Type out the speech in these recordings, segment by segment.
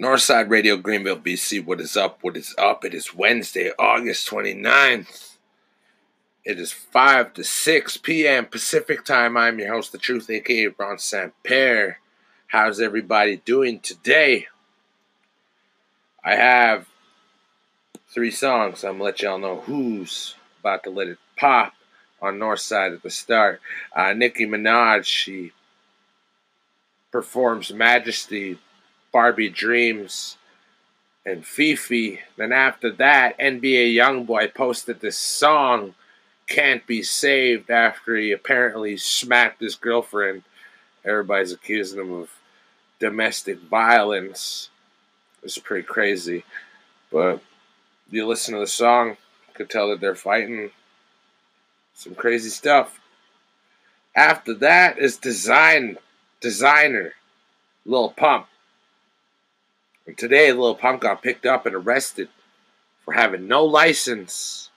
Northside Radio, Greenville, BC. What is up? What is up? It is Wednesday, August 29th. It is 5 to 6 p.m. Pacific time. I'm your host, The Truth, aka Ron St. Pierre. How's everybody doing today? I have three songs. I'm gonna let y'all know who's about to let it pop on Northside at the start. Uh, Nicki Minaj, she performs Majesty Barbie Dreams, and Fifi. Then after that, NBA Youngboy posted this song, Can't Be Saved, after he apparently smacked his girlfriend. Everybody's accusing him of domestic violence. It's pretty crazy. But you listen to the song, could tell that they're fighting some crazy stuff. After that is design designer Lil Pump. And today, Lil Pump got picked up and arrested for having no license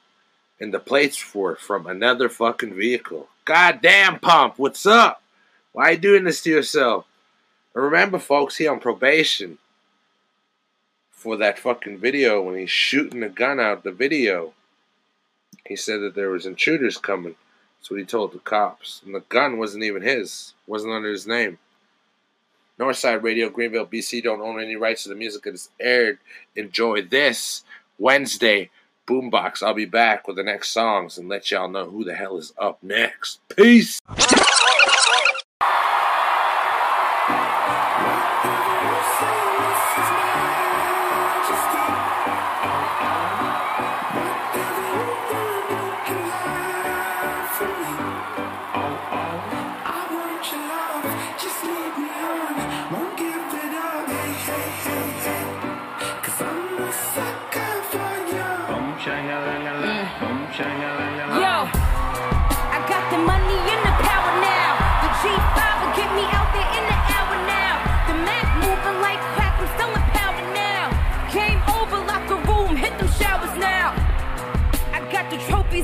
and the plates for it from another fucking vehicle. Goddamn, Pump, what's up? Why you doing this to yourself? And remember, folks, he on probation for that fucking video when he's shooting a gun out the video. He said that there was intruders coming. That's what he told the cops. And the gun wasn't even his. wasn't under his name. Northside Radio, Greenville, BC don't own any rights to the music that is aired. Enjoy this Wednesday boombox. I'll be back with the next songs and let y'all know who the hell is up next. Peace.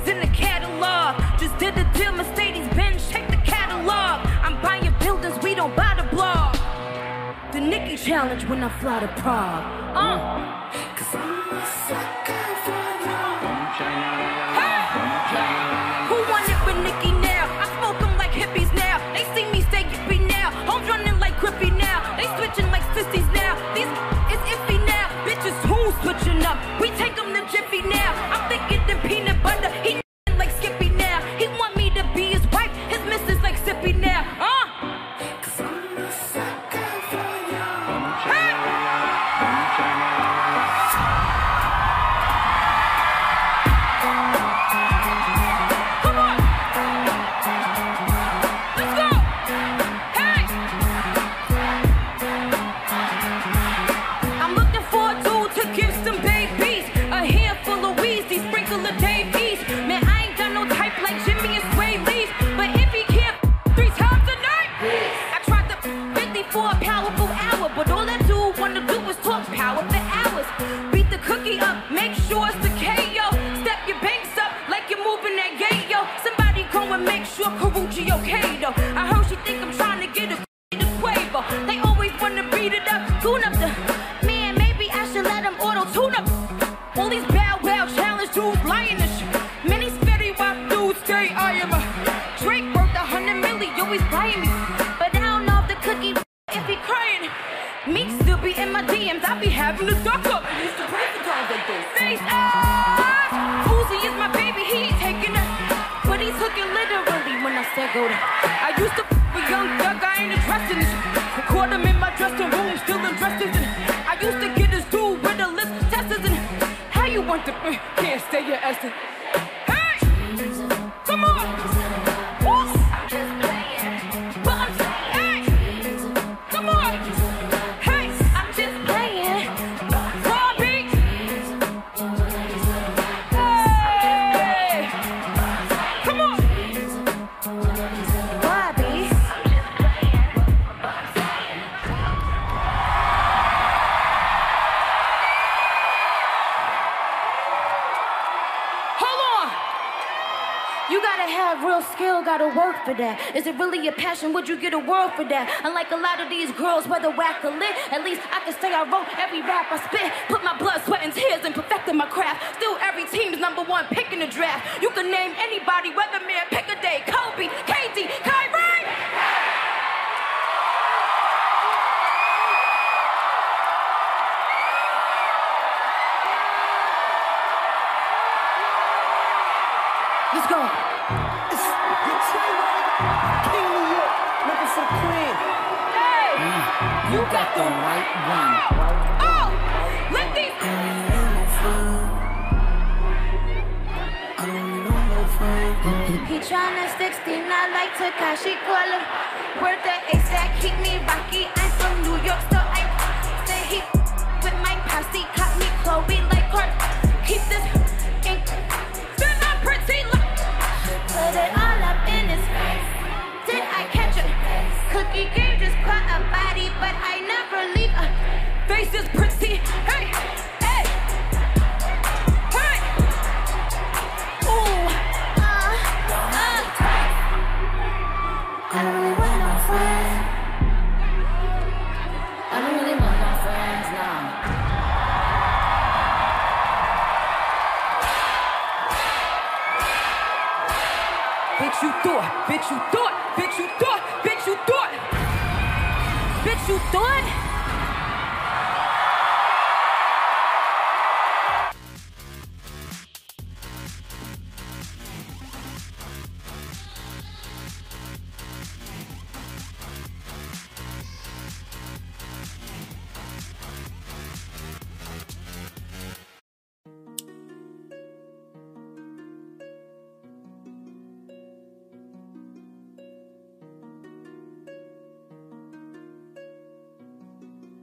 In the catalog. Just did the deal, Mercedes Benz, check the catalog. I'm buying buildings, we don't buy the blog. The Nicki challenge when I fly to Prague. Uh. For a powerful hour. But all that dude wanna do is talk power for hours. Beat the cookie up, make sure it's the KO. Step your banks up like you're moving that gate, yo. Somebody go and make sure Karrueche okay, though. I heard she think I'm trying I said go to. I used to f- with young thug, I ain't addressing this. Caught him in my dressing room, still undressed in. I used to get this dude with a list of testers and how you want to uh, can't stay your essence. For that. Is it really a passion? Would you get a world for that? Unlike a lot of these girls, whether whack or lit, at least I can say I wrote every rap I spit. Put my blood, sweat, and tears in perfecting my craft. Still, every team's number one pick in the draft. You can name anybody, weatherman, pick a day. Kobe, KD, Kyrie. Hey, You got the right one. oh, let these. He tryna 16, I like Tekashi Koala. Word the exact, keep me rocky. I'm from New York, so I say he with my posse. Caught me Chloe bitch, you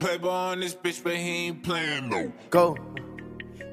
Playboy on this bitch, but he ain't playing no. Go.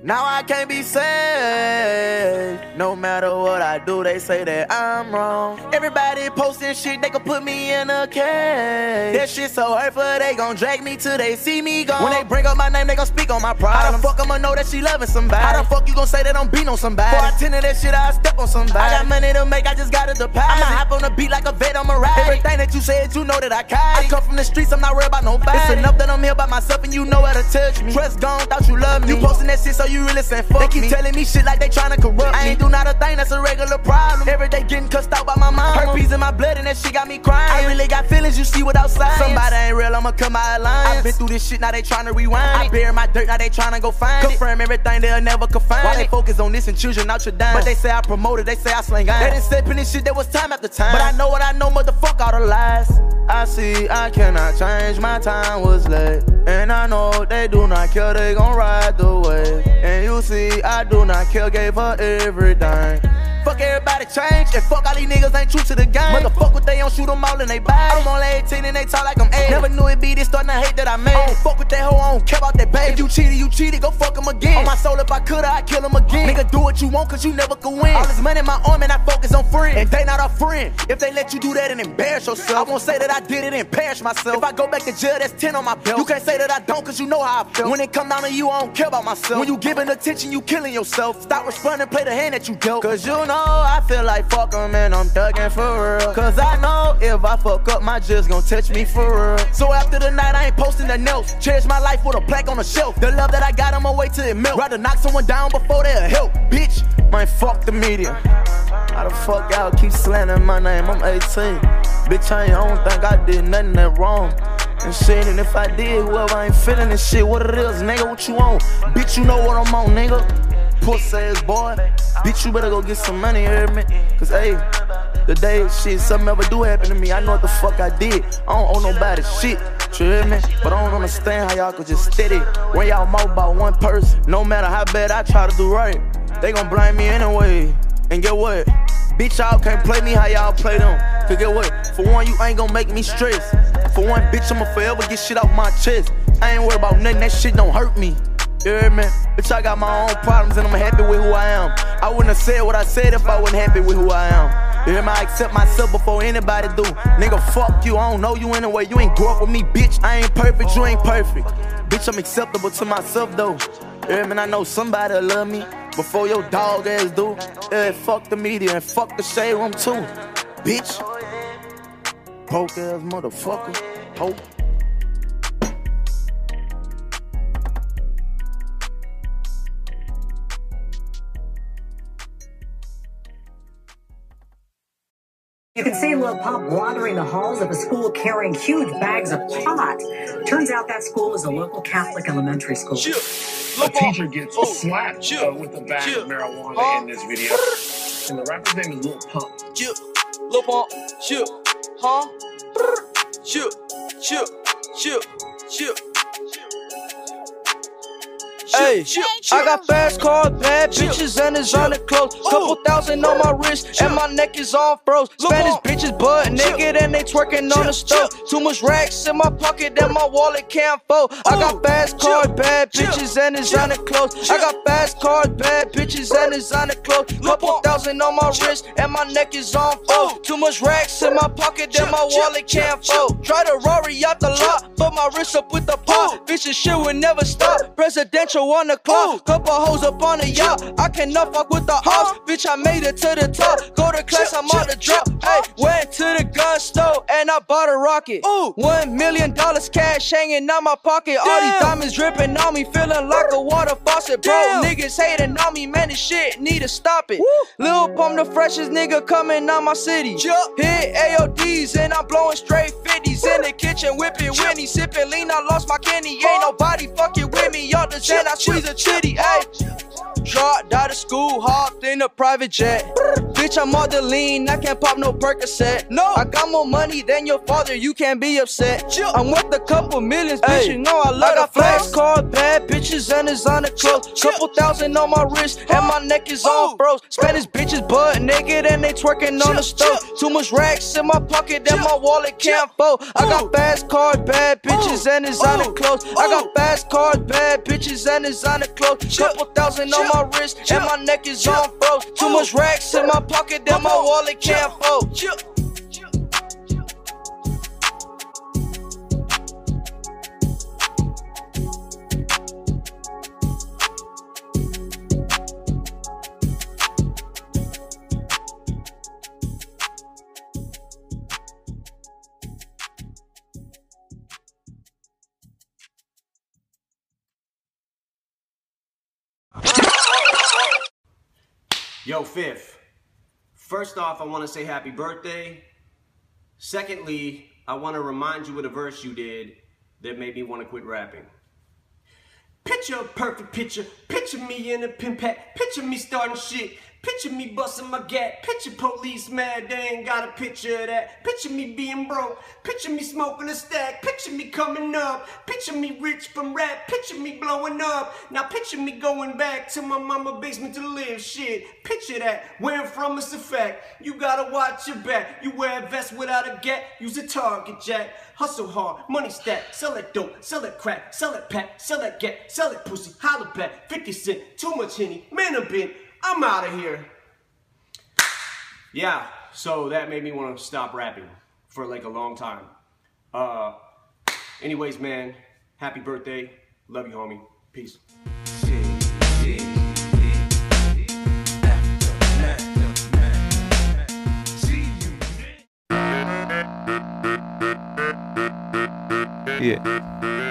Now I can't be sad. No matter what I do, they say that I'm wrong. Everybody posting shit, they can put me in a cage. That shit so hurtful, they gon' drag me till they see me go. When they bring up my name, they gon' speak on my pride. How the fuck I'ma know that she loving somebody? How the fuck you gon' say that I'm beat on somebody? Before I tended that shit, I step on somebody. I got money to make, I just gotta deposit. I'ma hop on the beat like a vet, I'ma ride. Everything that you said, you know that I carry. I come from the streets, I'm not worried about nobody. It's enough that I'm here by myself and you know how to touch me. Trust gone, thought you loved me. You posting that shit, so you really fuck They keep telling me shit like they tryna corrupt me. I ain't do not a thing, that's a regular problem. Every day getting cussed out by my mom. Herpes in my blood and that shit got me crying. I really got feelings, you see without science. Somebody ain't real, I'ma cut my alliance. I've been through this shit, now they tryna rewind. I bury my dirt, now they tryna go find Confirm everything, they'll never confine Why they focus on this and choosing Notre Dame? But they say I promoted, they say I slang iron. They didn't step in this shit, there was time after time. But I know what I know, motherfuck all the lies. I see, I cannot change, my time was late. And I know they do not care, they gon' ride the wave. And you see, I do not care, gave her everything. Fuck everybody change, and fuck all these niggas ain't true to the game. Motherfuck what they don't shoot them all in they bag. I'm only 18 and they talk like I'm 8. Never knew it be this starting to hate that I made. I don't fuck with that hoe, I don't care about that baby. If you cheated, you cheated, go fuck him again. On my soul, if I could, I'd kill him again. Nigga, do what you want, cause you never could win. All this money in my arm, and I focus on friends. And they not a friend. If they let you do that and embarrass yourself, I won't say that I did it and perish myself. If I go back to jail, that's 10 on my belt. You can't say that I don't, cause you know how I feel. When it come down to you, I don't care about myself. When you giving attention, you killing yourself. Stop responding, play the hand that you dealt. Cause you know, I feel like fuck and I'm thugging for real. Cause I know if I fuck up, my just gon' touch me for real. So after the night, I ain't posting the notes. Cherish my life with a plaque on the shelf. The love that I got, I'ma wait till it melt. Rather knock someone down before they'll help. Bitch, man, fuck the media. How the fuck y'all keep slandering my name? I'm 18. Bitch, I, ain't, don't think I did nothing that wrong. And shit, and if I did, whoever I ain't feeling this shit, what it is, nigga, what you want? Bitch, you know what I'm on, nigga. Pussy ass boy. Bitch, you better go get some money, you hear me? Cause, hey, the day shit, something ever do happen to me, I know what the fuck I did. I don't owe nobody shit. You hear me? But I don't understand how y'all could just steady when y'all mouth about one person. No matter how bad I try to do right, they gon' blame me anyway. And get what? Bitch, y'all can't play me how y'all play them. Cause get what? For one, you ain't gon' make me stress. For one, bitch, I'ma forever get shit off my chest. I ain't worried about nothing, that shit don't hurt me. You hear me? Bitch, I got my own problems and I'm happy with who I am. I wouldn't have said what I said if I wasn't happy with who I am. You hear me? I accept myself before anybody do. Nigga, fuck you. I don't know you anyway. You ain't grow up with me, bitch. I ain't perfect. You ain't perfect. Bitch, I'm acceptable to myself though. You hear me? I know somebody'll love me. before your dog ass do. Yeah, fuck the media and fuck the shade room too, bitch. Poke ass motherfucker. Hope. You can see Lil Pump wandering the halls of a school carrying huge bags of pot. Turns out that school is a local Catholic elementary school. A teacher gets slapped uh, with a bag of marijuana in this video. And the rapper's name is Lil Pump. Chill, Lil Pump, chill, huh? Chill, chill, chill, chill. Hey, I got fast cars, bad bitches, and designer clothes. Couple thousand on my wrist, and my neck is on froze. Spanish bitches butt naked, and they twerking on the stove. Too much racks in my pocket, and my wallet can't fold. I got fast cars, bad bitches, and designer clothes. I got fast cars, bad bitches, and designer clothes. Couple thousand on my wrist, and my neck is on fold. Too much racks in my pocket, and my wallet can't fold. Try to Rory out the lot, but my wrist up with the pop. Bitches shit will never stop. Presidential on the clock, couple hoes up on the yacht. I cannot fuck with the ops. Bitch, I made it to the top. Go to class, I'm on the drop. Hey, went to the gun store and I bought a rocket. One million dollars cash hanging out my pocket. All these diamonds dripping on me, feeling like a water faucet. Bro, niggas hating on me, man, this shit need to stop it. Lil Pump, the freshest nigga coming out my city. Hit AODs and I'm blowing straight 50s in the kitchen, whipping Winnie, sipping lean. I lost my kidney. Ain't nobody fucking with me. Y'all the I squeeze a chitty, ayy. Dropped out of school, hopped in a private jet. Bitch, I'm all the lean, I can't pop no Percocet. No, I got more money than your father, you can't be upset. Chill. I'm worth a couple millions, bitch, you know I love I got flash cars, bad bitches, and designer clothes. Couple thousand on my wrist, and my neck is all froze. Spanish bitches butt naked, and they twerking on the stove. Too much racks in my pocket, and my wallet can't fold. I got fast cars, bad bitches, and designer clothes. I got fast cars, bad bitches, and designer clothes. Couple thousand on my wrist, and my neck is on froze. Too much racks in my pocket, that my wallet can't fold. Yo, Fifth. First off, I want to say happy birthday. Secondly, I want to remind you of the verse you did that made me want to quit rapping. Picture a perfect picture. Picture me in a pin pack. Picture me starting shit. Picture me busting my gap. Picture police mad, they ain't got a picture of that. Picture me being broke. Picture me smoking a stack. Picture me coming up. Picture me rich from rap. Picture me blowing up. Now picture me going back to my mama basement to live. Shit, picture that. Where I'm from is a fact. You gotta watch your back. You wear a vest without a gap. Use a target jack. Hustle hard, money stack, sell that dope, sell that crack, sell that pack, sell that get, sell that pussy, holla back, 50 cent, too much henny, man a bit, I'm out of here. Yeah, so that made me want to stop rapping for like a long time. Uh, anyways, man, happy birthday. Love you, homie. Peace. Yeah.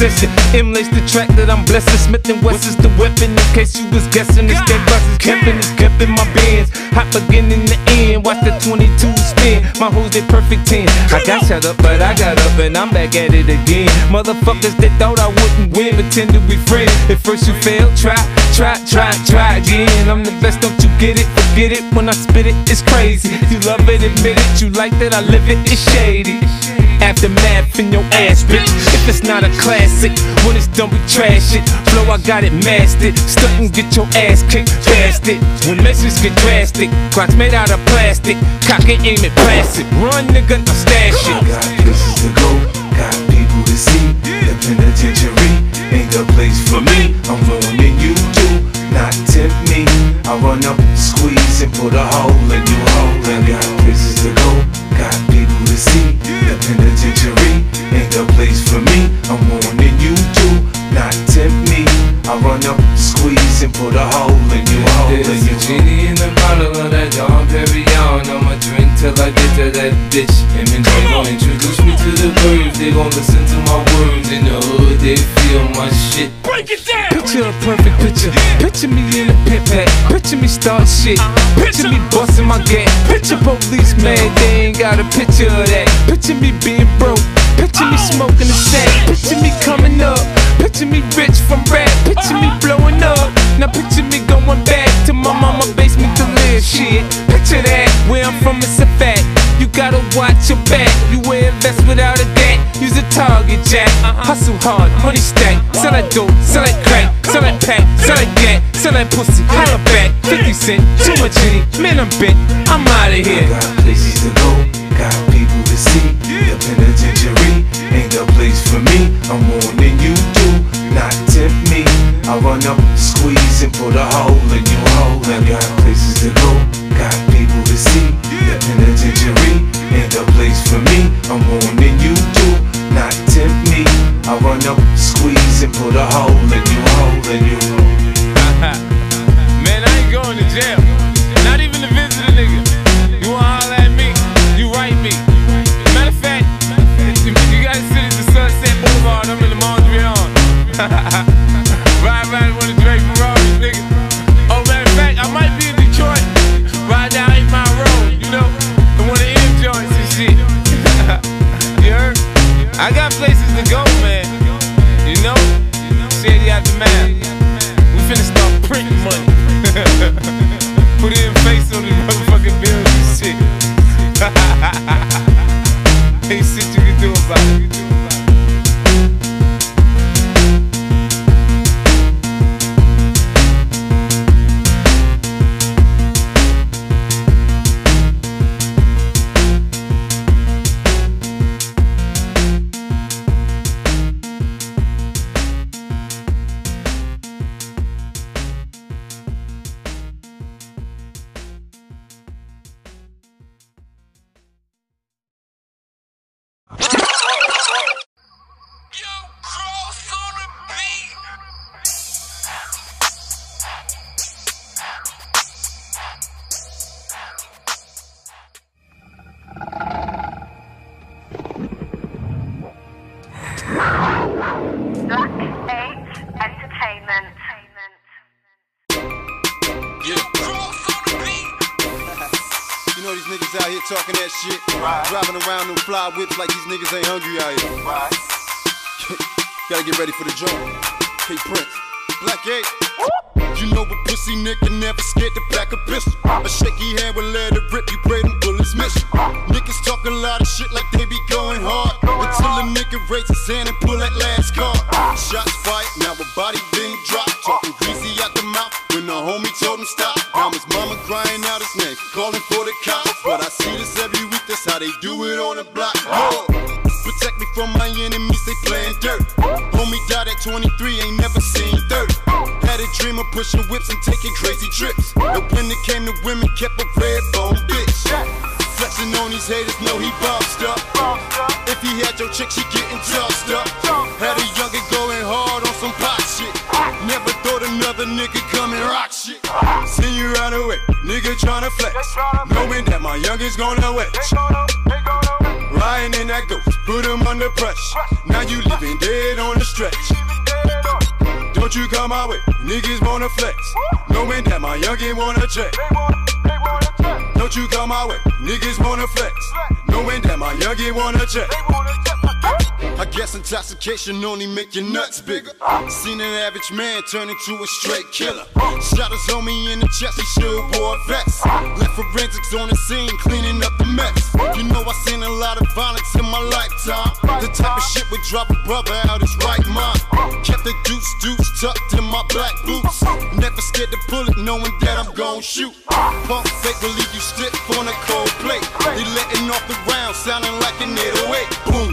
Session. Emulates the track that I'm blessing. Smith and Wesson is the weapon. In case you was guessing, it's that bus is kept in, it's in my bands. Hot begin in the end. Watch the 22 spin. My hoes they perfect 10. I got shut up, but I got up and I'm back at it again. Motherfuckers that thought I wouldn't win, pretended we friends. If first you fail, try. Try, try, try again. I'm the best, don't you get it? Forget it when I spit it, it's crazy. If you love it, admit it. You like that I live it, it's shady. Aftermath in your ass, bitch. If it's not a classic, when it's done, we trash it. Flow, I got it mastered. Stunt and get your ass kicked past it. When measures get drastic, clocks made out of plastic. Cock it, aim it, blast it. Run, nigga, now stash it. Got places to go, got people to see. The penitentiary ain't the place for me. I'm ruining you too, not tempt me. I run up, squeeze, and put a hole in you hole. I got places to go, got people see. The penitentiary ain't the place for me. I'm ruining you too, not tempt me. I run up, squeeze, and put a hole in you hole in you a genie in the bottle of that Dom Perignon. I'ma drink till I get to that bitch. And they gon' introduce me to the birds. They gon' listen to my words. In the hood, they feel my shit. Break it down! Picture a perfect picture. Picture me in a pit pack. Picture me start shit. Picture me busting my gat. Picture police man, they ain't got a picture of that. Picture me being broke. Picture me smoking a sack. Picture me coming up. Picture me rich from rap. Picture me blowing up. Now picture me going back to my mama basement to live shit. Picture that. Where I'm from, it's a fact. You gotta watch your back. You wear a vest without a gap. Use a target jack. Uh-uh. Hustle hard, money stack. Sell that dope, sell that crack, sell that pack, sell that gat, sell that pussy. Holla back. 50 cent, too much in it. Man, I'm bent. I'm out of here. Got places to go, got people to see. The penitentiary ain't the place for me. I'm warning you too, not tempt me. I run up, squeeze, and put a hole in you hole. I got places to go, got people to see. Penitentiary ain't the place for me. I'm warning you too, not tempt me. I run up, squeeze, and put a hole in you hole in you. about it. He had your chick, she getting tossed up. Had a youngin' going hard on some pot shit. Never thought another nigga come and rock shit. Seen you right away, nigga tryna flex. Knowing that my youngins gonna wet. Riding in that ghost, put him under pressure. Now you living dead on the stretch. Don't you come my way, niggas wanna flex. Knowing that my youngin' wanna check. Don't you come my way, niggas wanna flex. Knowing that my youngin' wanna check. I guess intoxication only make your nuts bigger. Seen an average man turn into a straight killer. Shot his homie in the chest, he should wore a vest. Left forensics on the scene, cleaning up the mess. You know I seen a lot of violence in my lifetime. The type of shit would drop a brother out his right mind. Kept the deuce deuce tucked in my black boots. Never scared to pull it, knowing that I'm gon' shoot. Pump fake, believe you stiff on a cold plate. They letting off the round, sounding like an 808. Boom,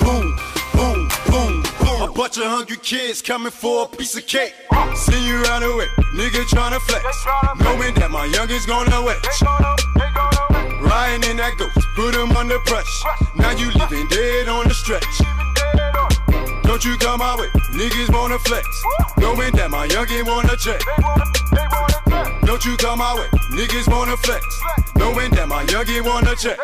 boom, boom, boom, boom. A bunch of hungry kids coming for a piece of cake. See you right away, nigga tryna flex. Knowing that my youngest gonna wet. Riding in that ghost, put him under pressure. Now you leaving dead on the stretch. Don't you come my way, niggas wanna flex. Knowing that my youngin' wanna check. Don't you come my way, niggas wanna flex. Knowing that my youngin' wanna check.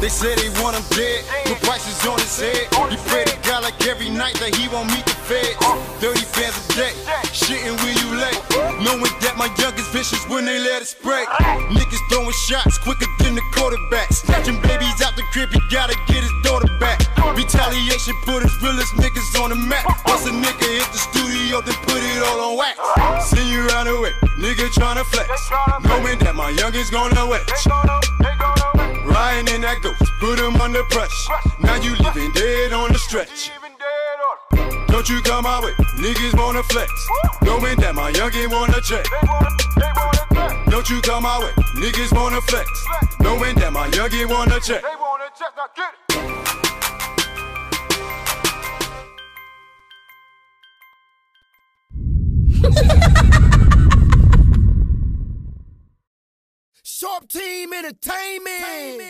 They say they want him dead, put prices on his head. He pray to God like every night that he won't meet the feds. 30 fans a day, shitting when you late. Knowing that my youngest vicious when they let it spray. Niggas throwing shots quicker than the quarterback. Snatching babies out the crib, he gotta get his daughter back. Retaliation put his realest niggas on the map. Once a nigga hit the studio, then put it all on wax. See you right away, nigga tryna flex. Knowing that my youngest gonna wet. Riding in that ghost, put him under pressure. Now you living dead on the stretch. Don't you come my way, niggas wanna flex. Knowing that my youngin' wanna check. Don't you come my way, niggas wanna flex. Knowing that my youngin' wanna check. Sharp Team Entertainment.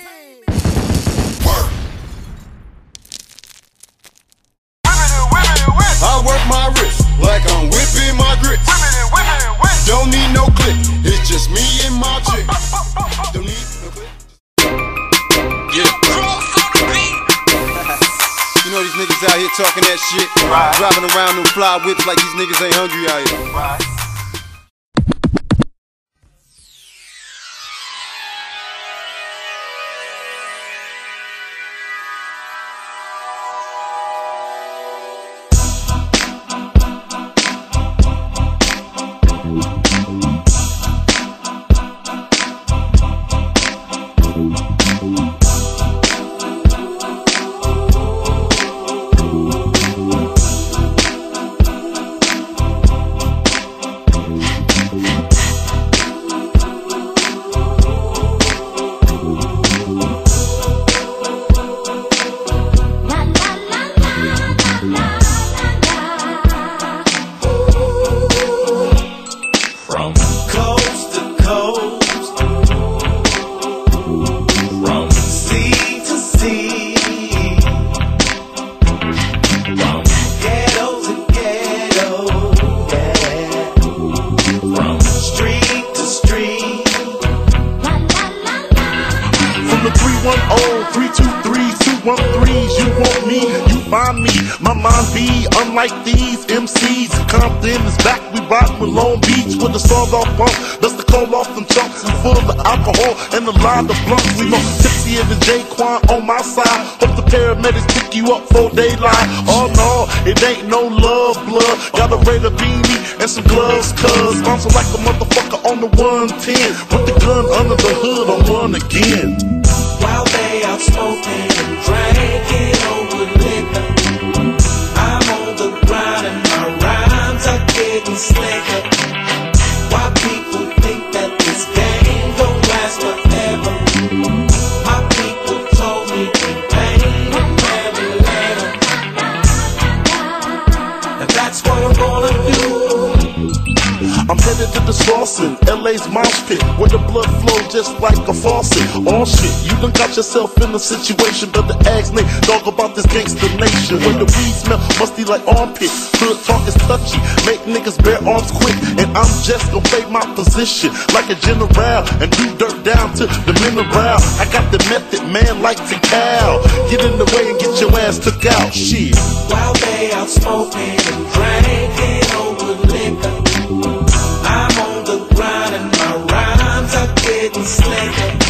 I work my wrist like I'm whipping my grits. Don't need no click, it's just me and my chick. Don't need know these niggas out here talking that shit, driving around them fly whips like these niggas ain't hungry out here. From off them chunks and full of the alcohol and the line of blunts. We more tipsier than Jaquan on my side. Hope the paramedics pick you up for daylight. Oh no, it ain't no love, blood. Got a Raider beanie and some gloves, cuz. Bounce like a motherfucker on the 110. Put the gun under the hood on one again. While they out smoking and drinking LA's mosh pit, where the blood flow just like a faucet. All shit, you done got yourself in a situation, better ask Nate, talk about this gangster nation. When the weed smell musty like armpit, hood talk is touchy, make niggas bear arms quick, and I'm just gonna play my position like a general and do dirt down to the mineral. I got the method, man, like to cow. Get in the way and get your ass took out. Shit. While they out smoking and drinking over liquor, are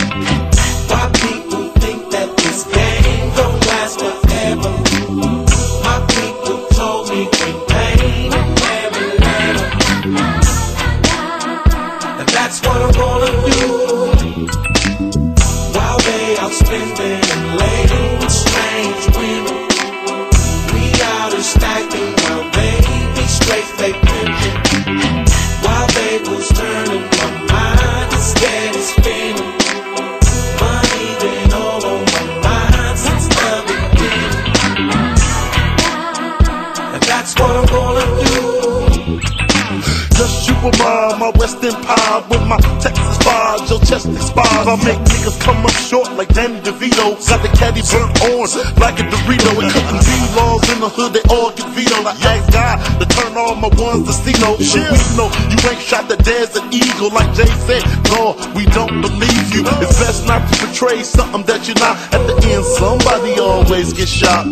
expires. I make niggas come up short like Danny DeVito. Got the caddy burnt orange like a Dorito. It couldn't be laws in the hood, they all get vetoed. I asked God to turn all my ones to see no. But we know you ain't shot the desert eagle like Jay said. No, we don't believe you. It's best not to portray something that you're not. At the end, somebody always gets shot.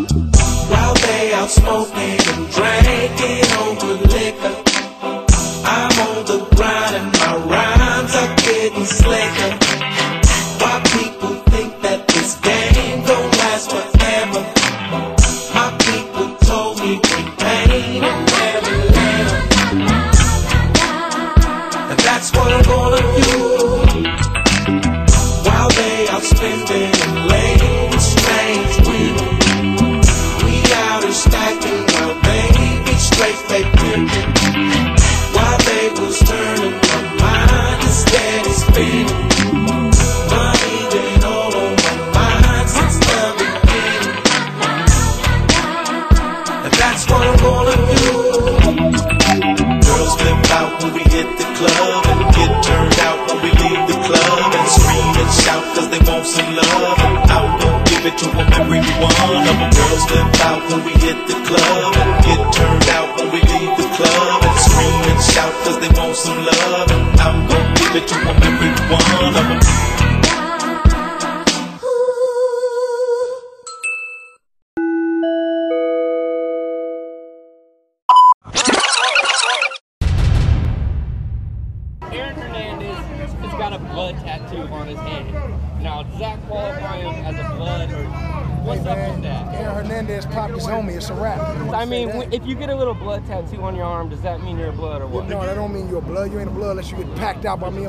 While they out smoking and drinking over liquor, I'm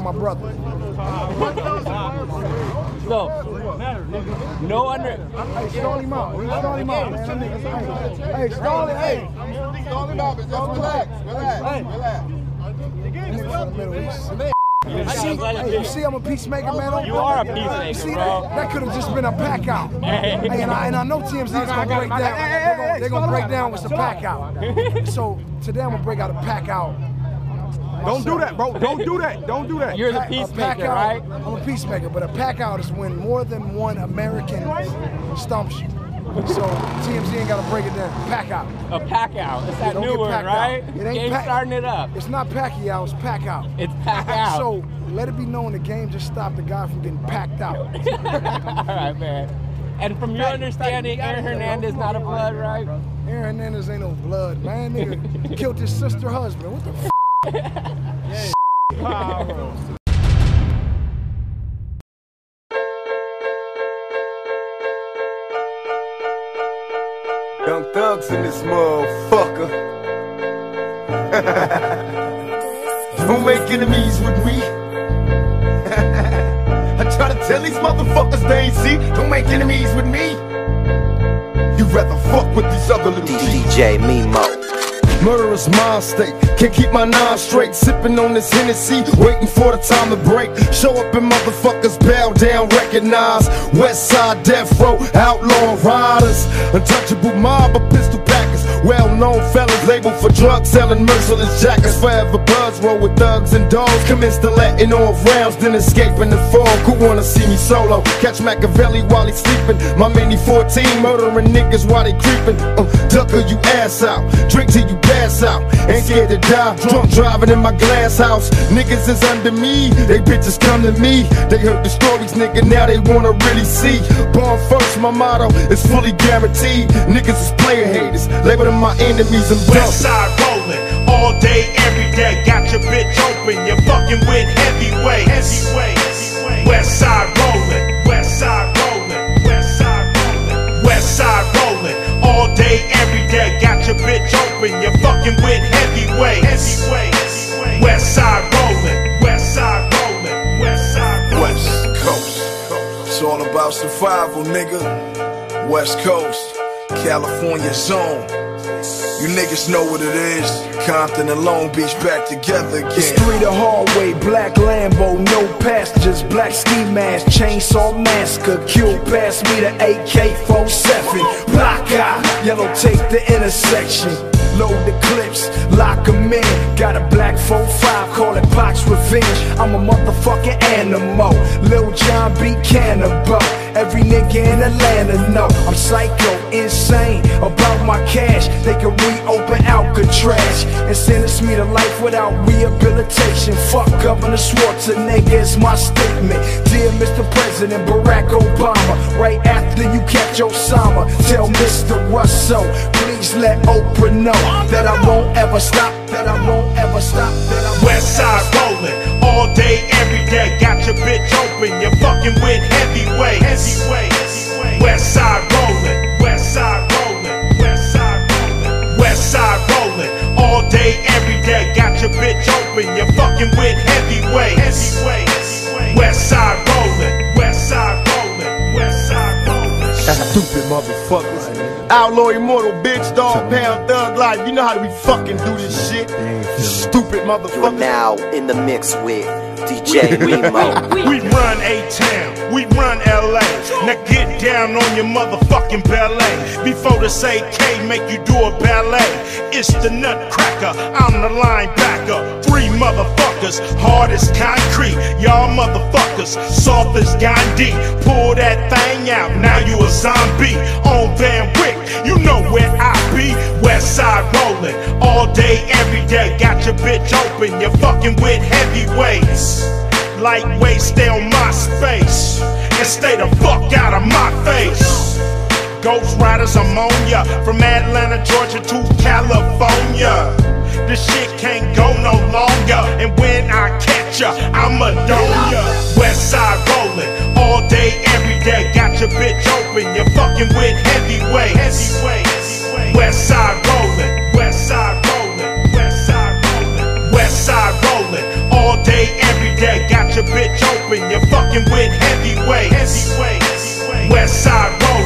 packed out by me and my brother. So, no under. Hey, out. Stall him out, man. Hey, him. Hey, stall him out. Just relax. Relax. Relax. You see, hey, you see, I'm a peacemaker, man. You are a You peacemaker, see bro. that? That could have just been a pack out. Hey. Hey, and I, and I know TMZ's gonna break down. They're gonna, they're gonna break down with the pack out. So today I'm gonna break out a pack out. Don't do that, bro. Don't do that. Don't do that. You're the peacemaker, out- right? I'm a peacemaker, but a pack out is when more than one American stumps you. So TMZ ain't gotta break it down. Pack out. A pack out. It's that new word, right? out. It ain't Game pack- starting it up. It's not Pacquiao, it's pack out. It's pack out. So let it be known the game just stopped the guy from getting packed out. All right, man. And from your understanding, Aaron Hernandez not a blood, right? Aaron Hernandez ain't no blood, man. Nigga killed his sister husband. What the Young thugs in this motherfucker. Don't make enemies with me. I try to tell these motherfuckers they ain't see. Don't make enemies with me. You rather fuck with these other little DJ Mimo. Murderous mind state, can't keep my nine straight. Sipping on this Hennessy, waiting for the time to break. Show up and motherfuckers bow down, recognize. West side death row, outlaw riders. Untouchable mob. Well known fellas labeled for drug selling, merciless jackets. Forever buzz roll with thugs and dogs. Commence to letting off rounds, then escaping the fog. Who wanna see me solo? Catch Machiavelli while he's sleeping. My mini 14 murdering niggas while they creeping. Uh, ducker you ass out, drink till you pass out. Ain't scared to die, drunk driving in my glass house. Niggas is under me, they bitches come to me. They heard the stories, nigga, now they wanna really see. Born first, my motto is fully guaranteed. Niggas is player haters, label them my enemies and West side rolling all day, every day. Got your bitch open, you're fucking with heavyweights. Heavyweights. West side rolling, west side rolling, west side rolling, west side rolling all day, every day. Got your bitch open, you're fucking with heavyweights. Heavyweights. West side rolling, west side rolling, west side rolling. West Coast. It's all about survival, nigga. West Coast, California zone. You niggas know what it is. Compton and Long Beach back together again. It's three the hallway, black Lambo, no passengers, black ski mask, chainsaw massacre, kill past me the AK-47, block eye, yellow take the intersection. load the clips, lock 'em in. Got a black 4-5, call it Pox Revenge. I'm a motherfucking animal. Lil John B. Cannibal. Every nigga in Atlanta know I'm psycho, insane about my cash. They can reopen Alcatraz and sentence me to life without rehabilitation. Fuck Governor Schwarzenegger is my statement. Dear Mr. President Barack Obama, right after you catch Osama, tell Mr. Russell, please let Oprah know that I won't ever stop, that I won't ever stop, that I won't West side rolling all day, every day. Got your bitch open. You're fucking with heavyweights. West side rolling, west side rolling, west side rolling, west side rolling all day, every day. Got your bitch open. You're fucking with heavyweights. West side rolling, Stupid motherfuckers. Outlaw immortal bitch, dog pound thug life. You know how we fucking do this shit. You stupid motherfuckers. now in the mix with DJ Remo. We run A-Town, we run LA. Now get down on your motherfucking ballet. Before the say K make you do a ballet. It's the nutcracker, I'm the linebacker. Three motherfuckers, hard as concrete. Y'all motherfuckers, soft as Gandhi. Pull that thing out, now you a zombie. On Van Wick, you know where I be. West side rolling, all day, every day. Got your bitch open, you're fucking with heavyweights. Lightweight, stay on my space. And stay the fuck out of my face. Ghost Riders, I'm on ya. From Atlanta, Georgia to California. This shit can't go no longer. And when I catch ya, I'ma ya. West side rolling, all day, every day. Got your bitch open, you're fucking with heavyweights. West side rolling, west side rolling, west side rolling, west side rolling, all day, every day. Got your bitch open, you're fucking with heavyweights. West side rolling,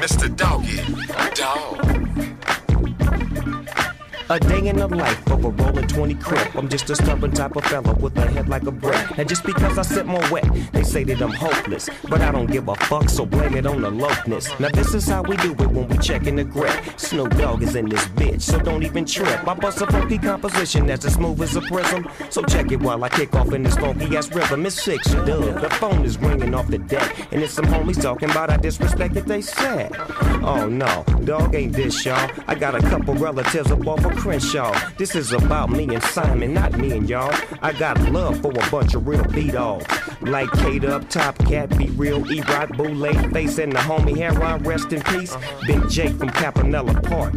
Mr. Doggy. Dog. A day in the life of a rolling 20 Crip. I'm just a stubborn type of fella with a head like a brick. And just because I sit more wet, they say that I'm hopeless. But I don't give a fuck, so blame it on the lokeness. Now this is how we do it when we check in the grip. Snoop Dogg is in this bitch, so don't even trip. I bust a funky composition that's as smooth as a prism. So check it while I kick off in this funky ass rhythm. It's six, dub. The phone is ringing off the deck, and it's some homies talking about I disrespect that they said. Oh no, dog ain't this, y'all. I got a couple relatives up off of Crenshaw. This is about me and Simon, not me and y'all. I got love for a bunch of real beat offs. Like Kate up, Top Cat, Be Real, E-Rock, Boule, Face, and the homie Heron, rest in peace. Uh-huh. Big Jake from Campanella Park.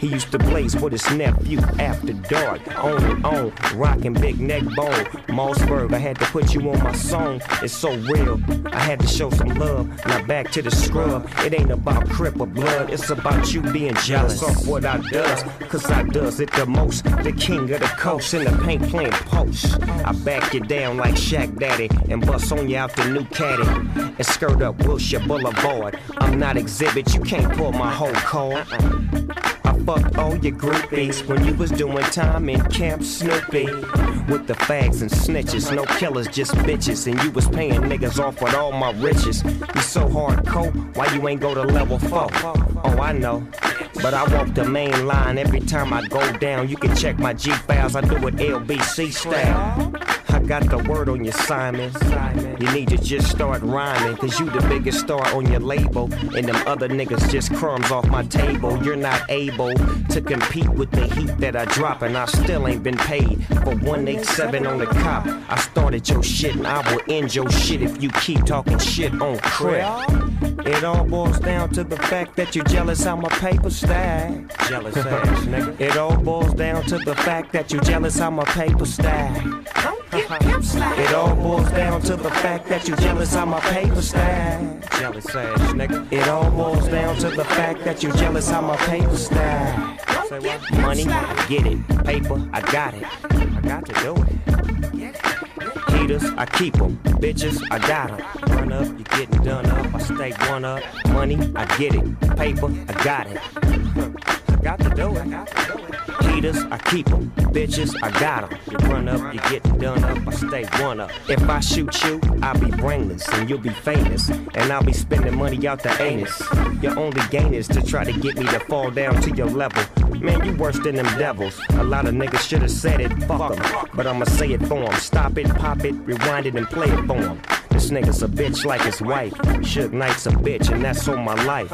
He used to blaze with his nephew after dark. On and on, rockin' big neck bone. Mossberg, I had to put you on my song. It's so real. I had to show some love. Now back to the scrub. It ain't about crip or blood. It's about you being jealous of what I does. Cause I does it the most. The king of the coast in the paint playing post. I back you down like Shaq Daddy and bust on you out the new caddy. And skirt up Wilshire Boulevard. I'm not Xzibit. You can't pull my whole card. Uh-uh. I fucked all your groupies when you was doing time in Camp Snoopy. With the fags and snitches, no killers, just bitches. And you was paying niggas off with all my riches. You so hardcore, why you ain't go to level four? Oh, I know. But I walk the main line every time I go down. You can check my G files, I do it LBC style. Got the word on you, Simon. You need to just start rhyming, cause you the biggest star on your label. And them other niggas just crumbs off my table. You're not able to compete with the heat that I drop, and I still ain't been paid for 187 on the cop. I started your shit, and I will end your shit if you keep talking shit on Crip. It all boils down to the fact that you're jealous how my paper stack. Jealous ass nigga. It all boils down to the fact that you're jealous how my paper stack. It all boils down to the fact that you're jealous how my paper stack. Jealous ass nigga. It all boils down to the fact that you're jealous how my paper stack. Money, I get it. Paper, I got it. I got to do it. Heaters, I keep 'em. Bitches, I got 'em. Run up, you getting done up. I stay one up. Money, I get it. Paper, I got it. I got to do it. Heaters, I keep 'em. Bitches, I got 'em. You run up, you get done up. I stay one up. If I shoot you, I'll be brainless and you'll be famous. And I'll be spending money out the anus. Your only gain is to try to get me to fall down to your level. Man, you worse than them devils. A lot of niggas should've said it, fuck 'em. But I'ma say it for 'em. Stop it, pop it, rewind it, and play it for 'em. This nigga's a bitch like his wife. Suge Knight's a bitch, and that's on my life.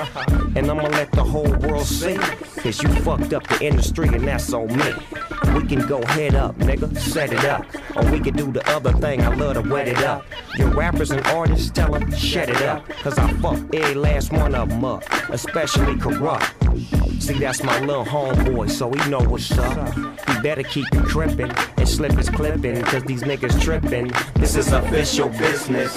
And I'ma let the whole world see. Cause you fucked up the industry, and that's on me. We can go head up, nigga, set it up. Or we can do the other thing, I love to wet it up. Your rappers and artists, tell them, shut it up. Cause I fuck every last one of them up, especially corrupt. See, that's my little homeboy, so he know what's up. He better keep it crippin' and slip his clippin', cause these niggas trippin'. This is official business.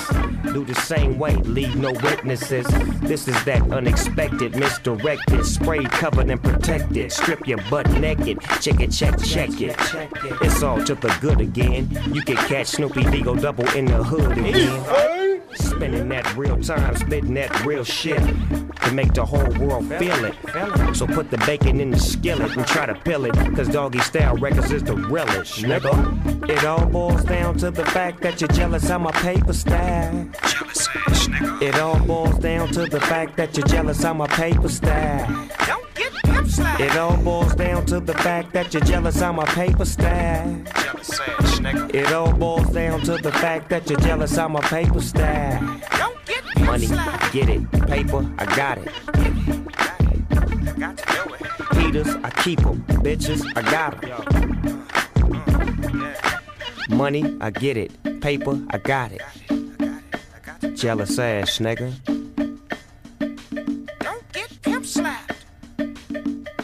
Do the same way, leave no witnesses. This is that unexpected, misdirected, sprayed, covered, and protected. Strip your butt naked, check it, check, check it. It's all to the good again. You can catch Snoopy Digo double in the hood again. Spending that real time, spitting that real shit to make the whole world feel it. So put the bacon in the skillet and try to peel it, cause doggy style records is the relish, nigga. It all boils down to the fact that you're jealous how my paper stack. Jealous ass nigga. It all boils down to the fact that you're jealous how my paper stack. Don't get pimp slack. It all boils down to the fact that you're jealous how my paper stack. It all boils down to the fact that you're jealous how my paper stack. Don't get Money, I get it. Paper, I got it. Heaters, I keep 'em. Bitches, I got 'em. Money, I get it. Paper, I got it. Jealous ass nigga.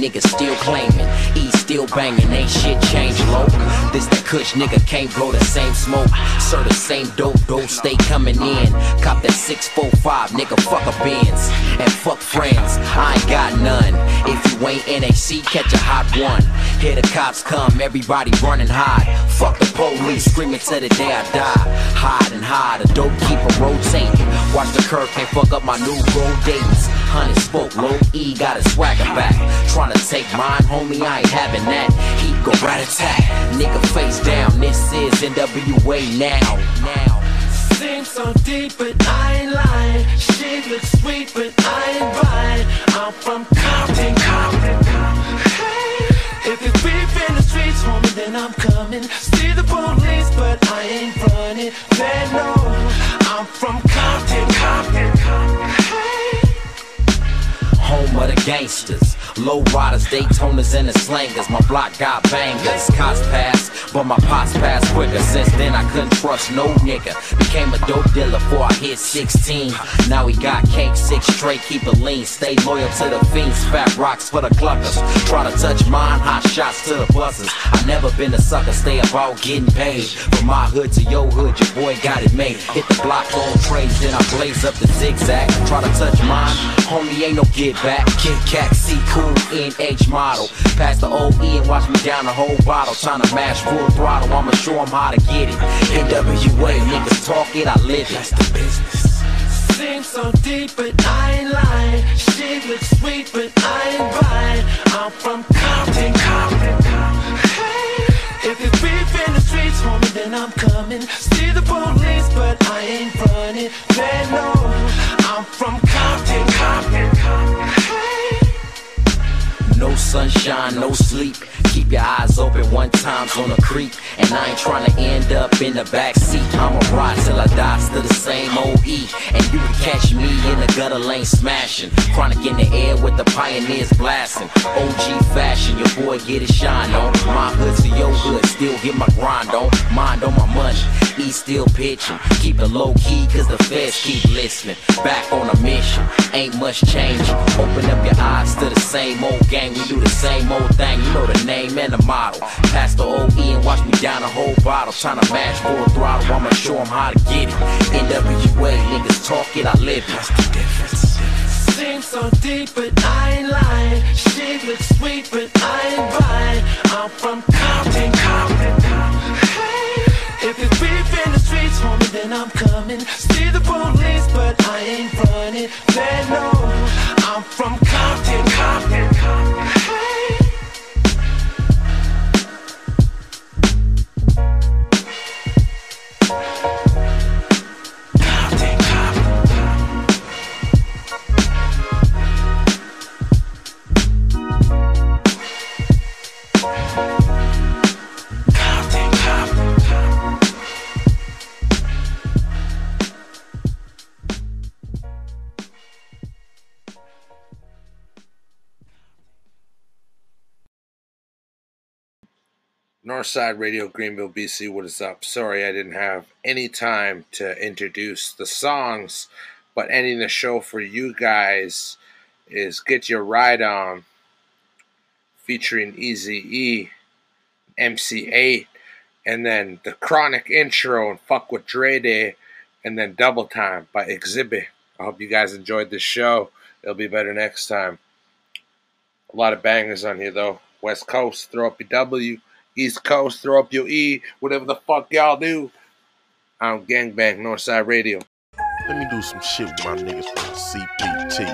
niggas still claiming. East still banging, ain't shit changed low. This that kush nigga can't blow the same smoke. Sir, the same dope, dope stay coming in. Cop that 645, nigga, fuck a Benz. And fuck friends, I ain't got none. If you ain't NAC, catch a hot one. Hear the cops come, everybody running high. Fuck the police, screaming till the day I die. Hide and hide, a dope keeper rotating. Watch the curve, can't fuck up my new road dates. Honey spoke, low E got his swagger back. Tryna take mine, homie, I ain't having that. He go right attack, nigga face down. This is NWA now. Now. Seems so deep, but I ain't lying. She looks sweet, but I ain't buying. I'm from Compton, Compton, Compton. Hey, if it's beef in the streets, homie, then I'm coming. See the police, but I ain't running. They know I'm from Compton, Compton, Compton. Home of the gangsters, Low riders, Daytonas, and the slangers. My block got bangers. Cops pass, but my pops pass quicker. Since then, I couldn't trust no nigga. Became a dope dealer before I hit 16. Now he got cake six straight, keep it lean. Stay loyal to the fiends, fat rocks for the cluckers. Try to touch mine, hot shots to the buses. I never been a sucker, stay about getting paid. From my hood to your hood, your boy got it made. Hit the block on trades, then I blaze up the zigzag. Try to touch mine, homie ain't no get back. Kit Kat, C cool, NH model. Pass the OE and watch me down the whole bottle. Trying to mash full throttle, I'ma show 'em how to get it. NWA, niggas talk it, I live it. That's the business. Seems so deep, but I ain't lying. She looks sweet, but I ain't buying. I'm from Compton, Compton, Compton. Hey, if it's beef in the streets, homie, then I'm coming. See the sunshine, no sleep. Your eyes open one times on a creep. And I ain't trying to end up in the back seat. I'ma ride till I die, still the same OE. And you can catch me in the gutter lane smashing. Chronic in the air with the pioneers blasting. OG fashion, your boy get his shine on. My hood to your hood, still get my grind on. Mind on my money, E still pitching. Keep it low key, cause the feds keep listening. Back on a mission, ain't much change. Open up your eyes to the same old gang. We do the same old thing, you know the name and the model. Pass the OE and watch me down a whole bottle. Tryna mash full throttle, I'ma show 'em how to get it. NWA, niggas talk it, I live it. What's the difference? Seems so deep, but I ain't lying. She looks sweet, but I ain't buying. I'm from Compton, Compton, if it's beef in the streets, homie, then I'm coming. See the police, but I ain't running. They know I'm from Compton, Compton, Compton. Northside Radio, Greenville, BC. What is up? Sorry I didn't have any time to introduce the songs, but ending the show for you guys is Get Your Ride On featuring Easy E, MC Eiht, and then the Chronic intro and Fuck with Dre Day, and then Double Time by Xzibit. I hope you guys enjoyed this show. It'll be better next time. A lot of bangers on here though. West Coast, throw up your W. East Coast, throw up your E. Whatever the fuck y'all do. I'm Gangbang Northside Radio. Let me do some shit with my niggas from CPT.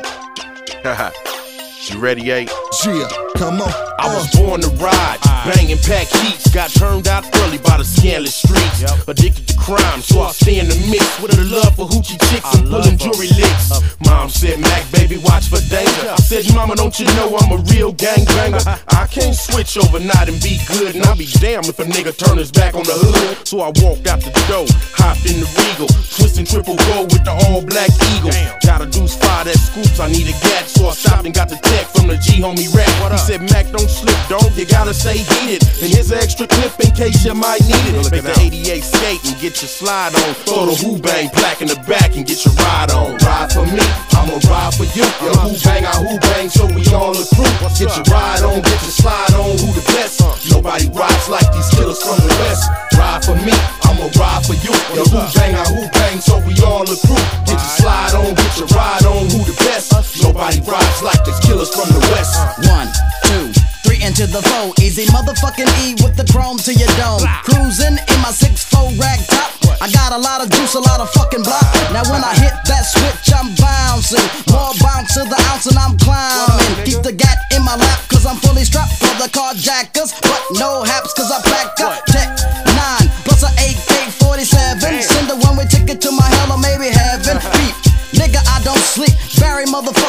you ready, A? Yeah, come on. I was uh. born to ride, banging pack heat. Got turned out early by the scandalous streets. Addicted to crime, so I stay in the mix with a love for hoochie chicks and pulling jewelry licks. Mom said, Mac, baby, watch for danger. I said, Mama, don't you know I'm a real gangbanger? I can't switch overnight and be good, and I'll be damned if a nigga turn his back on the hood. So I walked out the door, hopped in the Regal, twisting triple gold with the all black eagle. Got a deuce five that scoops, I need a gat, so I stopped and got the tech from the G homie rap. He said, Mac, don't slip, don't you gotta stay heated. And here's an extra clip in case you might need it. Make the 88 skate and get your slide on. Throw the who bang black in the back and get your ride on. Ride for me, I'ma ride for you. Your who bang, I who bang, so we all a crew. Get your ride on, get your slide on. Who the best? Nobody rides like these killers from the west. Ride for me, I'ma ride for you. Your who bang, I who bang, so we all a crew. Get your slide on, get your ride on. Who the best? Nobody rides like these killers from the west. One, two, three into the four. Eazy motherfucking E with the chrome to your dome. Cruising in my six four rag top. I got a lot of juice, a lot of fucking block. Now when I hit that switch, I'm bouncing. More bounce to the ounce and I'm clowning. Keep the gat in my lap, cause I'm fully strapped for the carjackers. But no haps, cause I pack up Tech 9 plus a AK 47. Send the one way ticket to my hell or maybe heaven. Beep. Nigga, I don't sleep. Bury motherfuckers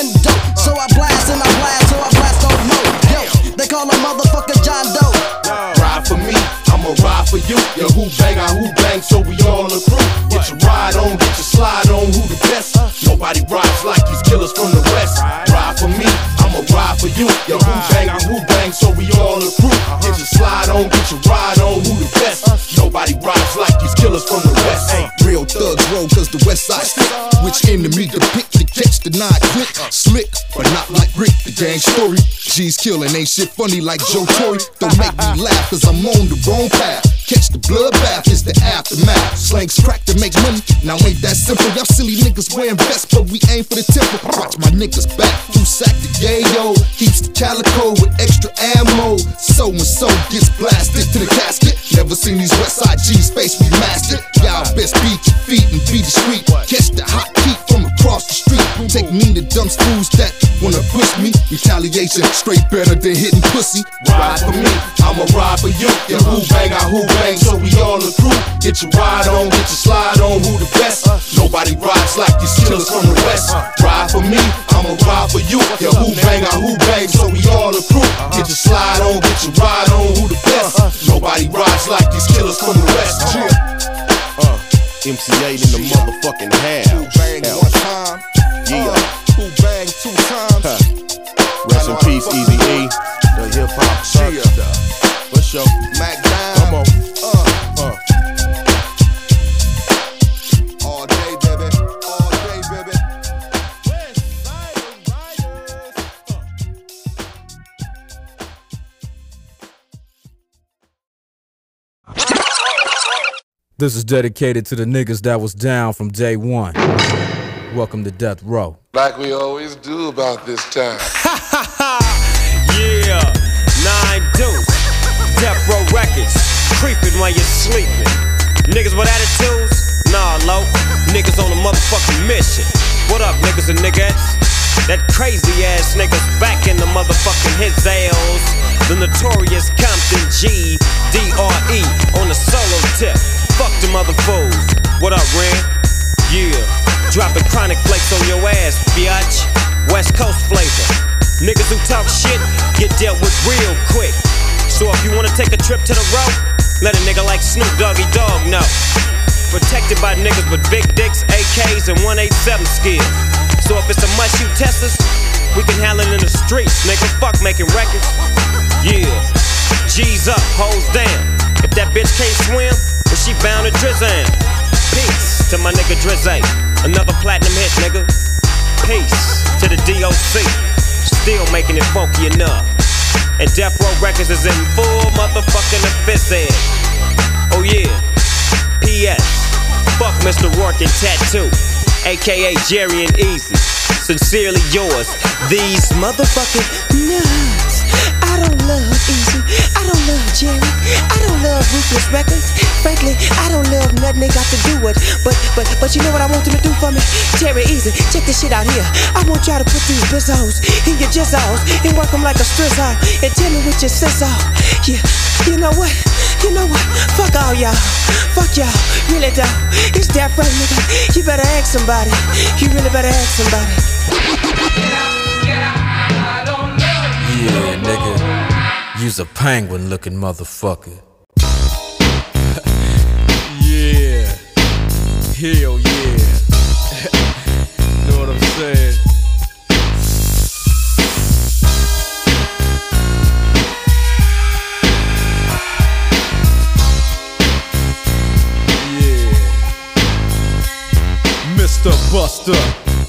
doing dope. So I blast and I blast, so I blast don't know. Yo, they call a motherfucker John Doe. Ride for me, I'ma ride for you. Yo, who bang, I who bang, so we all a crew. Get your ride on, get your slide on, who the best? Nobody rides like these killers from the west. Ride for me, I'ma ride for you. Yo, who bang, I who bang, so we all a crew. Get your slide on, get your ride on, who the best? Nobody rides like these killers from the west. Real thugs, roll the west side stick. Which enemy to pick to catch the nine quick? Slick, but not like Rick, the gang story. G's killing, ain't shit funny like Joe Torre. Don't make me laugh cause I'm on the wrong path. Catch the bloodbath is the aftermath. Slangs crack to make money. Now ain't that simple. Y'all silly niggas wearing vests, but we aim for the temple. Watch my niggas back through sack the yayo. Keeps the calico with extra ammo. So and so gets blasted to the casket. Never seen these West Side G's face remastered. Y'all best beat your feet and be discreet. Catch the hot heat from across the street. Take me to dumb fools that wanna push me. Retaliation straight better than hitting pussy. Ride for me, I'ma ride for you. Yeah, who bang, I who bang, so we all the crew. Get your ride on, get your slide on, who the best? Nobody rides like these killers from the This is dedicated to the niggas that was down from day one. Welcome to Death Row. Like we always do about this time. Yeah, nine deuce. Death Row Records. Creeping while you're sleeping. Niggas with attitudes? Nah, low. Niggas on a motherfucking mission. What up, niggas and niggas? That crazy ass niggas back in the motherfucking his ales. The notorious Compton G D-R-E on the solo tip. Fuck them other fools. What up, Ren? Yeah. Dropping chronic flakes on your ass, biatch. West Coast flavor. Niggas who talk shit get dealt with real quick. So if you wanna take a trip to the road, let a nigga like Snoop Doggy Dogg know. Protected by niggas with big dicks, AKs, and 187 skills. So if it's a must you test us, we can handle it in the streets, nigga. Fuck making records. Yeah. G's up, hoes down. If that bitch can't swim, then she bound to drizzy. Peace to my nigga Drizzy. Another platinum hit, nigga. Peace to the DOC. Still making it funky enough. And Death Row Records is in full motherfucking office. Oh yeah. P.S. Fuck Mr. Rourke and Tattoo. AKA Jerry and Eazy. Sincerely yours. These motherfucking nuts. I don't love Eazy. I don't love Jerry. I don't love Ruthless Records. Frankly, I don't love nothing they got to do with. But but but you know what I want them to do for me? Jerry Eazy, check this shit out here. I want y'all to put these bizzos in your jizzos and work them like a strizzle. And tell me what your sizzle. Oh. Yeah, you know what? You know what? Fuck all y'all. Fuck y'all. Really though. It's that right, nigga. You better ask somebody. You really better ask somebody. Yeah, nigga. You's a penguin looking motherfucker. yeah. Hell yeah. know what I'm saying? Mr. Buster.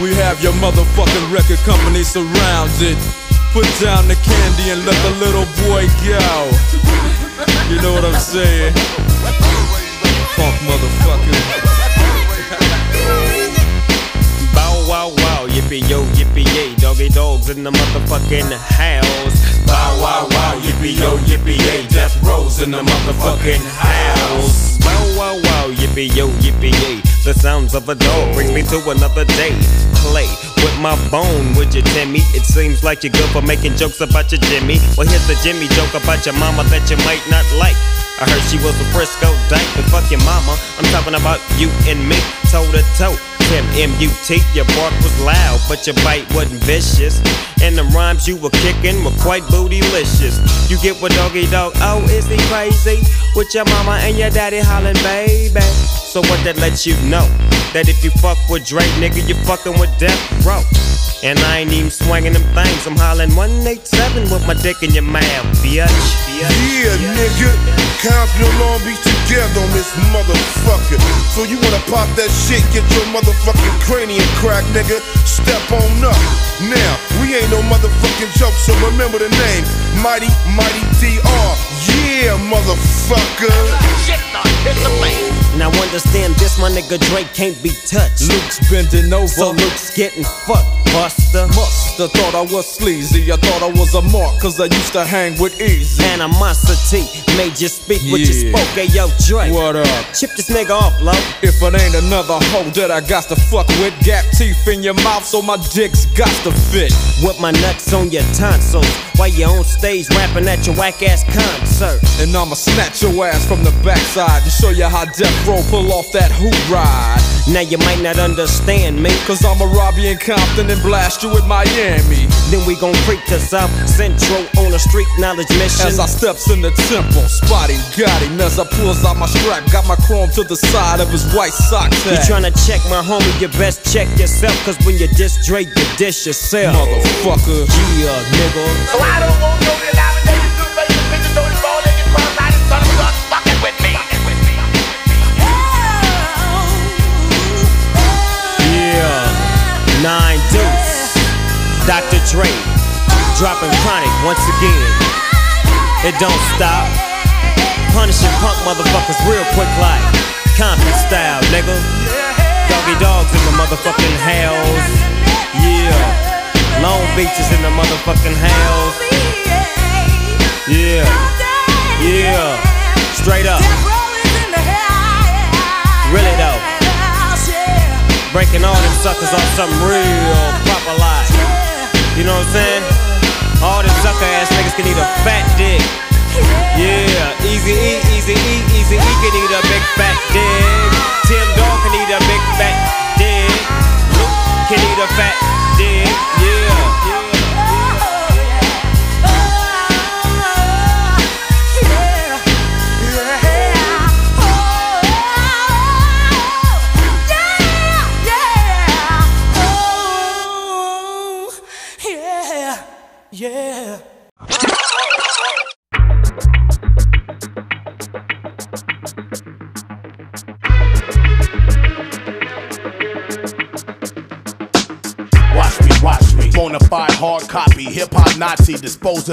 We have your motherfucking record company surrounded. Put down the candy and let the little boy go. You know what I'm saying? Funk motherfucker. Bow wow wow, yippee yo, yippee yay, doggy dogs in the motherfucking house. Bow wow wow, yippee yo, yippee yay, death rows in the motherfucking house. Bow wow wow, yippee yo, yippee yay. The sounds of a dog bring me to another day. Play with my bone, would you, Timmy? It seems like you're good for making jokes about your Jimmy. Well, here's the Jimmy joke about your mama that you might not like. I heard she was a Frisco dyke, but fuck your mama. I'm talking about you and me, toe to toe. Tim M-U-T, your bark was loud, but your bite wasn't vicious. And the rhymes you were kicking were quite bootylicious. You get what doggy dog, oh, is he crazy? With your mama and your daddy hollering, baby. So what that lets you know? That if you fuck with Dre, nigga, you fucking with Death Row. And I ain't even swinging them things. I'm hollering 187 with my dick in your mouth, bitch. Yeah, nigga. Compton and Long Beach together on this motherfucker. So you wanna pop that shit, get your motherfucking cranium crack, nigga. Step on up. Now, we ain't no motherfucking joke, so remember the name. Mighty, Mighty DR. Yeah, motherfucker. Shit, hit the fan. Now understand this, my nigga Dre can't be touched. Luke's bending over. So Luke's getting fucked, Buster. Musta thought I was sleazy. I thought I was a mark, cause I used to hang with Eazy. Animosity made you speak what you spoke. Hey, yo, Dre. What up? Chip this nigga off, low. If it ain't another hoe that I got to fuck with, gap teeth in your mouth so my dick's got to fit. With my nuts on your tonsils while you on stage rapping at your whack ass concert. And I'ma snatch your ass from the backside and show you how Death Row pull off that hoop ride. Now you might not understand me. Cause I'm a Robbie and Compton and blast you in Miami. Then we gon' creep to South Central on a street knowledge mission. As I steps in the temple, spotty got him as I pulls out my strap, got my chrome to the side of his white sock You tag. tryna check my homie, you best check yourself. Cause when you diss Dre, you dish yourself. Motherfucker. Yeah, nigga. So I don't want no Dr. Dre dropping chronic once again. It don't stop. Punishing punk motherfuckers real quick like Compton style, nigga. Doggy dogs in the motherfucking house. Yeah. Long Beach is in the motherfucking house. Yeah. Yeah. Straight up. Really though. Breaking all them suckers off something real proper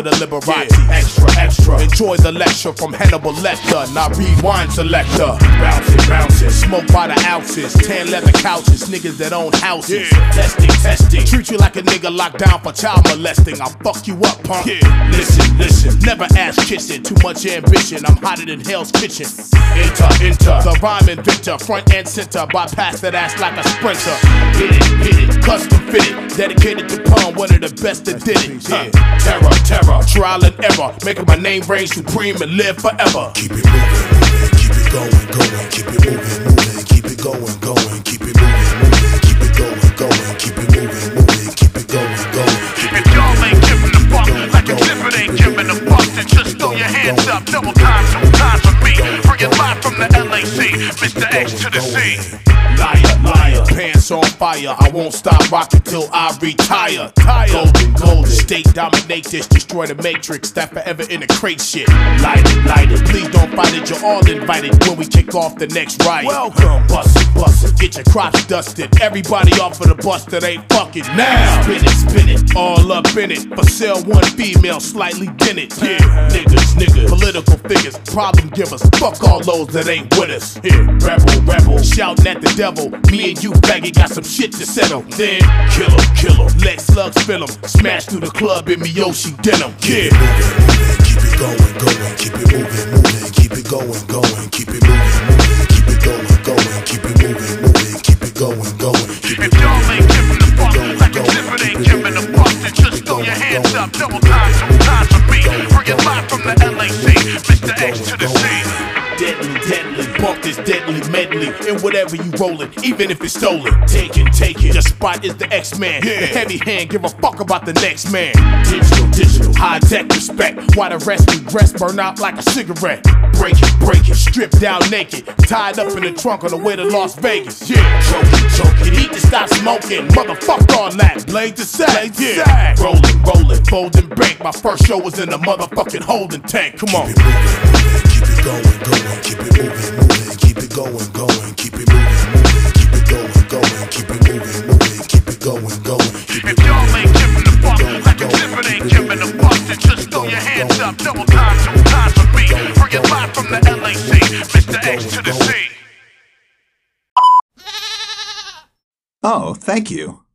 the Liberati. Extra, extra. Enjoy the lecture from Hannibal Lecter. Now rewind selector. Bouncing, bouncing. Smoke by the ounces. Tan leather couches. Niggas that own houses. Testing, testing. Treat you like a nigga locked down for child molesting. I'll fuck you up, punk. Yeah. Listen, listen. Never ask kissing. Too much ambition. I'm hotter than Hell's Kitchen. Enter, enter. The rhyme inventor. Front and center. Bypass that ass like a sprinter. Hit it, hit it. Custom fitted. Dedicated to pun. One of the best that did it. Huh. Terror, terror. Trial and error. Making my name reign supreme and live forever. Keep it moving, moving, Keep it going, going, keep it moving, moving, keep it going, going, keep it moving, moving, keep it going, going, keep it moving, moving, keep it going, going, keep it Y'all ain't giving a fuck like a different ain't giving a fuck. Then just throw your hands up. Double time, two times for me. Mr. X to the C. Liar, liar. Pants on fire. I won't stop rocking till I retire. Golden, golden. State dominate this. Destroy the matrix. That forever in the crate shit. Light it, light it. Please don't fight it. You're all invited when we kick off the next riot. Welcome. Bust it, bust it. Get your crops dusted. Everybody off of the bus that ain't fucking now. Spin it, spin it, all up in it. For sale, one female, slightly dented. Yeah, niggas, niggas, political figures, problem givers. Fuck all those that ain't with us. Here, rebel, rebel, shouting at the devil. Me and you, baggy, got some shit to settle. Then, kill 'em, kill 'em. Let slugs fill 'em. Smash through the club in Miyoshi denim. Yeah. Keep it going, going, keep it moving, moving, keep it going, going, keep it moving, moving, keep it going, going, keep it moving, moving, keep it going, going, keep it moving, keep it going, going, keep it moving, moving, keep it going, going, Double time, double time for me. Bring it live from the LAC. Mr. X to the C. Deadly, deadly, bump this deadly medley in whatever you rollin', even if it's stolen. Take it, take it. Your spot is the X-Man. The heavy hand, give a fuck about the next man. Digital, digital, high tech respect. Why the rest we dress burn out like a cigarette? Break it, break it, stripped down naked, tied up in the trunk on the way to Las Vegas. Yeah, choke it, choke it. Need to stop smoking, motherfuck all that. Blade to sack, yeah. Rolling, rolling, folding bank. My first show was in the motherfucking holding tank. Come on. Keep it moving, moving. keep it going, going, keep it moving, moving, keep it going, going, keep it moving, moving, keep it going, going, keep it moving, moving, keep it going, going, keep If y'all ain't giving the fuck, like a different ain't giving the fuck, then just throw your hands up. Double time, double time for me. Bring it live from the LAC. Mr. X to the C. Oh, thank you.